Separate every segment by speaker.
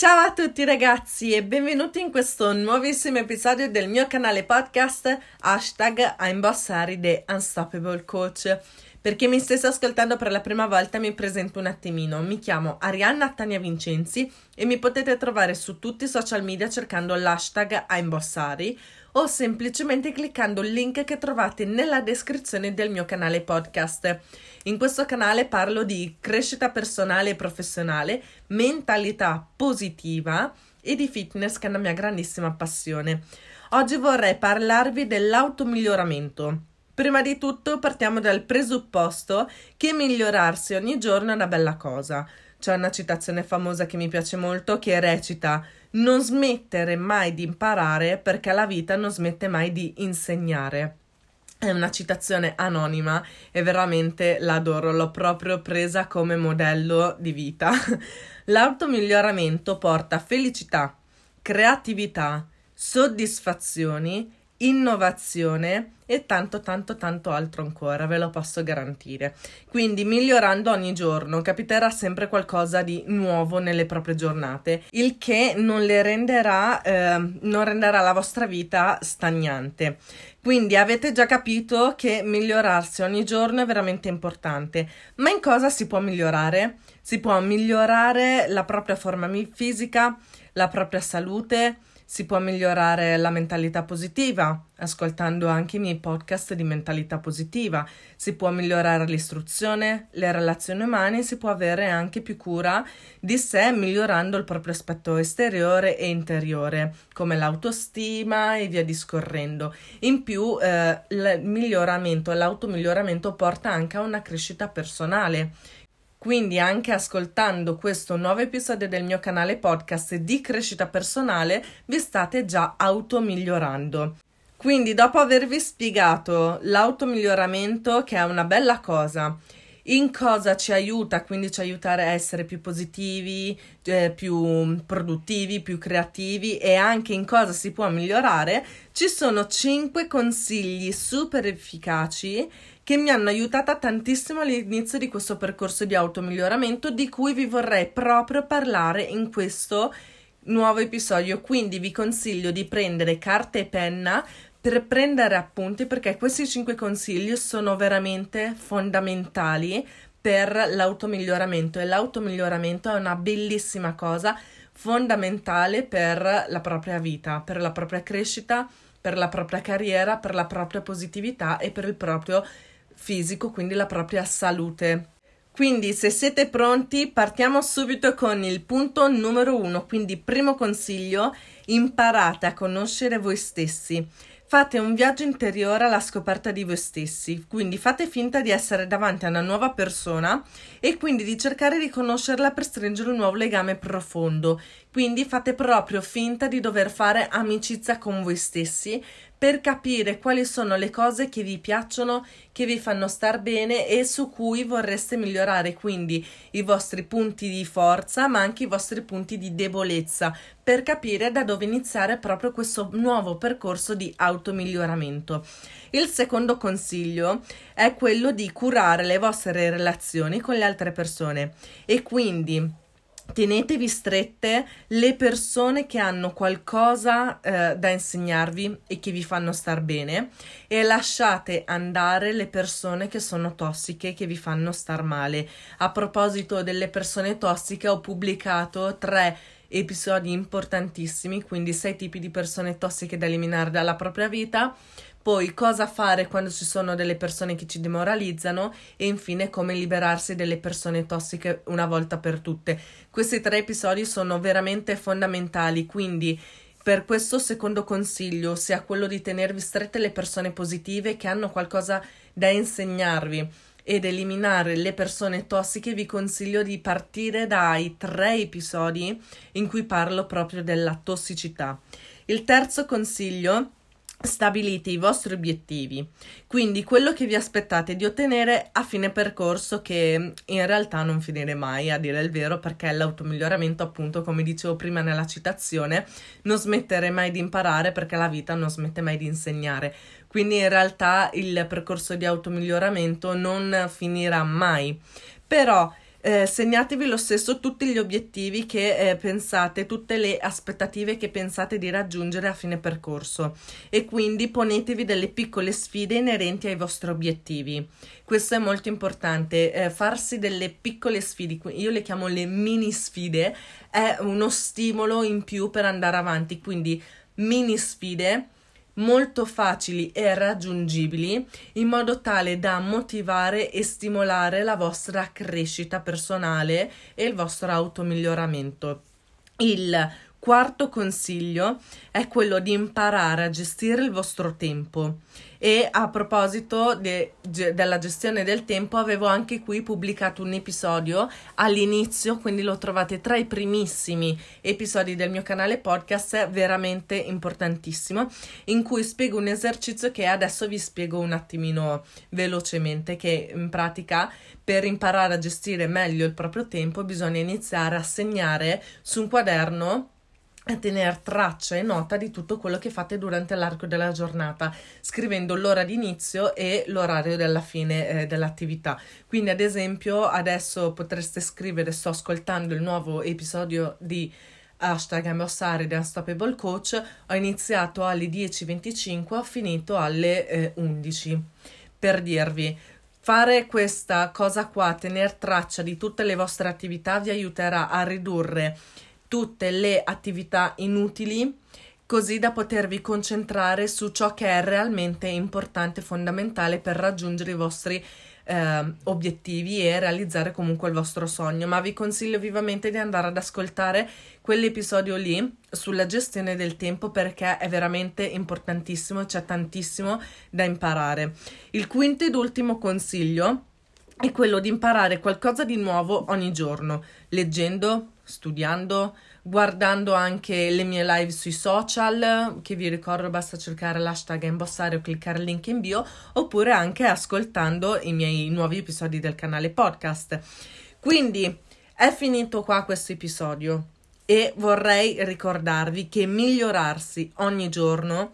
Speaker 1: Ciao a tutti ragazzi e benvenuti in questo nuovissimo episodio del mio canale podcast hashtag I'm Bossari The Unstoppable Coach. Per chi mi stesse ascoltando per la prima volta mi presento un attimino, mi chiamo Arianna Tania Vincenzi e mi potete trovare su tutti i social media cercando l'hashtag I'm Bossari o semplicemente cliccando il link che trovate nella descrizione del mio canale podcast. In questo canale parlo di crescita personale e professionale, mentalità positiva e di fitness che è una mia grandissima passione. Oggi vorrei parlarvi dell'automiglioramento. Prima di tutto partiamo dal presupposto che migliorarsi ogni giorno è una bella cosa. C'è una citazione famosa che mi piace molto che recita non smettere mai di imparare perché la vita non smette mai di insegnare. È una citazione anonima e veramente l'adoro, l'ho proprio presa come modello di vita. L'automiglioramento porta felicità, creatività, soddisfazioni innovazione e tanto tanto tanto altro ancora, ve lo posso garantire. Quindi migliorando ogni giorno capiterà sempre qualcosa di nuovo nelle proprie giornate, il che non le renderà eh, non renderà la vostra vita stagnante. Quindi avete già capito che migliorarsi ogni giorno è veramente importante. Ma in cosa si può migliorare? Si può migliorare la propria forma fisica, la propria salute, si può migliorare la mentalità positiva, ascoltando anche i miei podcast di mentalità positiva. Si può migliorare l'istruzione, le relazioni umane, si può avere anche più cura di sé migliorando il proprio aspetto esteriore e interiore, come l'autostima e via discorrendo. In più, eh, il miglioramento, l'automiglioramento porta anche a una crescita personale quindi anche ascoltando questo nuovo episodio del mio canale podcast di crescita personale vi state già automigliorando. Quindi dopo avervi spiegato l'automiglioramento che è una bella cosa, in cosa ci aiuta, quindi ci aiuta a essere più positivi, eh, più produttivi, più creativi e anche in cosa si può migliorare, ci sono 5 consigli super efficaci che mi hanno aiutata tantissimo all'inizio di questo percorso di automiglioramento di cui vi vorrei proprio parlare in questo nuovo episodio. Quindi vi consiglio di prendere carta e penna per prendere appunti perché questi cinque consigli sono veramente fondamentali per l'automiglioramento e l'automiglioramento è una bellissima cosa fondamentale per la propria vita, per la propria crescita, per la propria carriera, per la propria positività e per il proprio fisico, quindi la propria salute. Quindi, se siete pronti, partiamo subito con il punto numero uno. Quindi, primo consiglio, imparate a conoscere voi stessi. Fate un viaggio interiore alla scoperta di voi stessi, quindi fate finta di essere davanti a una nuova persona e quindi di cercare di conoscerla per stringere un nuovo legame profondo. Quindi fate proprio finta di dover fare amicizia con voi stessi per capire quali sono le cose che vi piacciono, che vi fanno star bene e su cui vorreste migliorare, quindi i vostri punti di forza, ma anche i vostri punti di debolezza, per capire da dove iniziare proprio questo nuovo percorso di automiglioramento. Il secondo consiglio è quello di curare le vostre relazioni con le altre persone e quindi tenetevi strette le persone che hanno qualcosa eh, da insegnarvi e che vi fanno star bene e lasciate andare le persone che sono tossiche che vi fanno star male. A proposito delle persone tossiche ho pubblicato tre episodi importantissimi, quindi sei tipi di persone tossiche da eliminare dalla propria vita poi cosa fare quando ci sono delle persone che ci demoralizzano e infine come liberarsi delle persone tossiche una volta per tutte. Questi tre episodi sono veramente fondamentali, quindi per questo secondo consiglio, sia quello di tenervi strette le persone positive che hanno qualcosa da insegnarvi ed eliminare le persone tossiche, vi consiglio di partire dai tre episodi in cui parlo proprio della tossicità. Il terzo consiglio stabilite i vostri obiettivi, quindi quello che vi aspettate di ottenere a fine percorso che in realtà non finire mai, a dire il vero, perché l'automiglioramento, appunto, come dicevo prima nella citazione, non smettere mai di imparare perché la vita non smette mai di insegnare. Quindi in realtà il percorso di automiglioramento non finirà mai. Però eh, segnatevi lo stesso tutti gli obiettivi che eh, pensate, tutte le aspettative che pensate di raggiungere a fine percorso. E quindi ponetevi delle piccole sfide inerenti ai vostri obiettivi. Questo è molto importante, eh, farsi delle piccole sfide, io le chiamo le mini sfide, è uno stimolo in più per andare avanti, quindi mini sfide molto facili e raggiungibili in modo tale da motivare e stimolare la vostra crescita personale e il vostro automiglioramento. Il quarto consiglio è quello di imparare a gestire il vostro tempo. E a proposito de, de, della gestione del tempo, avevo anche qui pubblicato un episodio all'inizio, quindi lo trovate tra i primissimi episodi del mio canale podcast, veramente importantissimo, in cui spiego un esercizio che adesso vi spiego un attimino velocemente, che in pratica per imparare a gestire meglio il proprio tempo bisogna iniziare a segnare su un quaderno a tenere traccia e nota di tutto quello che fate durante l'arco della giornata, scrivendo l'ora di inizio e l'orario della fine eh, dell'attività. Quindi, ad esempio, adesso potreste scrivere: Sto ascoltando il nuovo episodio di hashtag Ambossare The Unstoppable Coach. Ho iniziato alle 10.25, ho finito alle eh, 11. Per dirvi, Fare questa cosa qua, tenere traccia di tutte le vostre attività, vi aiuterà a ridurre tutte le attività inutili così da potervi concentrare su ciò che è realmente importante e fondamentale per raggiungere i vostri eh, obiettivi e realizzare comunque il vostro sogno. Ma vi consiglio vivamente di andare ad ascoltare quell'episodio lì sulla gestione del tempo perché è veramente importantissimo c'è tantissimo da imparare. Il quinto ed ultimo consiglio è quello di imparare qualcosa di nuovo ogni giorno, leggendo, studiando, guardando anche le mie live sui social, che vi ricordo basta cercare l'hashtag imbossare o cliccare il link in bio, oppure anche ascoltando i miei nuovi episodi del canale podcast. Quindi è finito qua questo episodio e vorrei ricordarvi che migliorarsi ogni giorno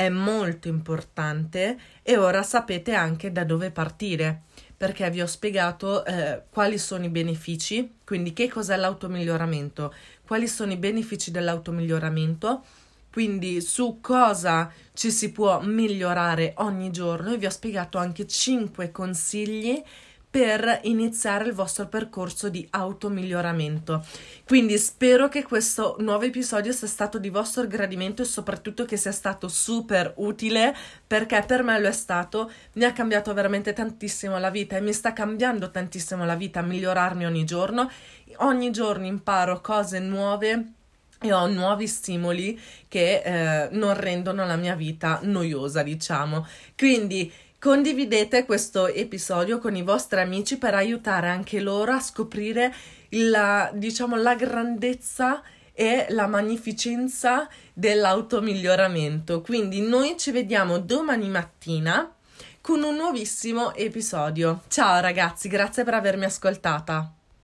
Speaker 1: è molto importante e ora sapete anche da dove partire perché vi ho spiegato eh, quali sono i benefici, quindi che cos'è l'automiglioramento, quali sono i benefici dell'automiglioramento, quindi su cosa ci si può migliorare ogni giorno e vi ho spiegato anche 5 consigli per iniziare il vostro percorso di automiglioramento. Quindi spero che questo nuovo episodio sia stato di vostro gradimento e soprattutto che sia stato super utile perché per me lo è stato, mi ha cambiato veramente tantissimo la vita e mi sta cambiando tantissimo la vita, migliorarmi ogni giorno. Ogni giorno imparo cose nuove e ho nuovi stimoli che eh, non rendono la mia vita noiosa, diciamo. Quindi Condividete questo episodio con i vostri amici per aiutare anche loro a scoprire la, diciamo, la grandezza e la magnificenza dell'automiglioramento. Quindi noi ci vediamo domani mattina con un nuovissimo episodio. Ciao ragazzi, grazie per avermi ascoltata.